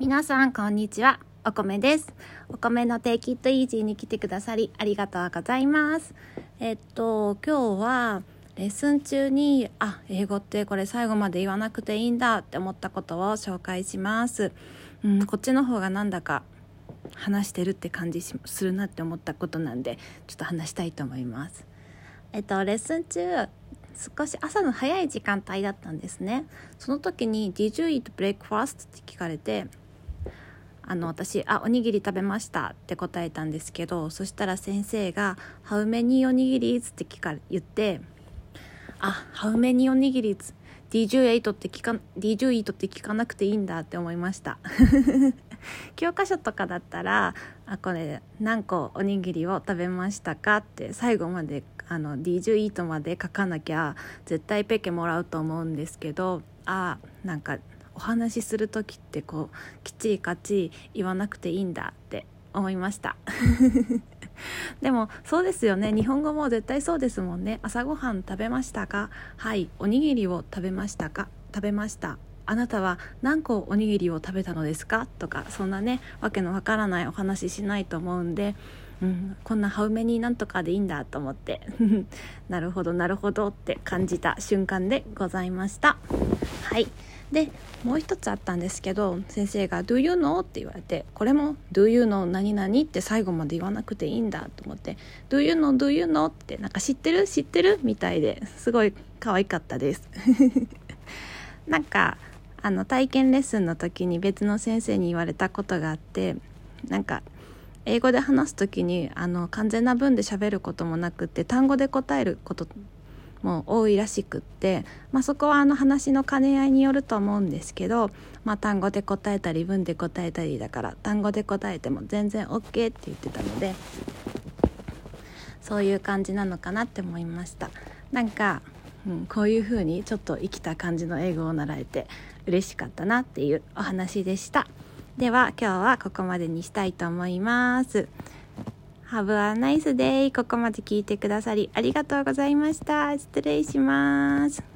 皆さんこんにちは。お米です。お米のテイキットイージーに来てくださりありがとうございます。えっと今日はレッスン中にあ英語ってこれ最後まで言わなくていいんだって思ったことを紹介します。うんこっちの方がなんだか話してるって感じするなって思ったことなんでちょっと話したいと思います。えっとレッスン中少し朝の早い時間帯だったんですね。その時に「Did you eat breakfast?」って聞かれてあの私「あおにぎり食べました」って答えたんですけどそしたら先生が「How many おにぎり?」って聞か言って「あ How many おにぎり ?DJ8 って聞か DJ8 って聞かなくていいんだ」って思いました 教科書とかだったら「あこれ何個おにぎりを食べましたか?」って最後まであの DJ8 まで書かなきゃ絶対ペケもらうと思うんですけどあなんかお話しする時ってこうきっちりかっちり言わなくていいんだって思いました。でもそうですよね。日本語も絶対そうですもんね。朝ごはん食べましたか？はい。おにぎりを食べましたか？食べました。あなたは何個おにぎりを食べたのですか？とかそんなねわけのわからないお話ししないと思うんで、うん、こんなハウメになんとかでいいんだと思って なるほどなるほどって感じた瞬間でございましたはいでもう一つあったんですけど先生が「Do you know?」って言われてこれも「Do you know? 何々?」って最後まで言わなくていいんだと思って「Do you know? Do you know?」ってなんか知ってる？知ってる？みたいですごい可愛かったです なんかあの体験レッスンの時に別の先生に言われたことがあってなんか英語で話す時にあの完全な文で喋ることもなくって単語で答えることも多いらしくって、まあ、そこはあの話の兼ね合いによると思うんですけど、まあ、単語で答えたり文で答えたりだから単語で答えても全然 OK って言ってたのでそういう感じなのかなって思いました。なんか、うん、こういう風にちょっと生きた感じの英語を習えて嬉しかったなっていうお話でした。では今日はここまでにしたいと思います。Have a nice day ここまで聞いてくださりありがとうございました。失礼します。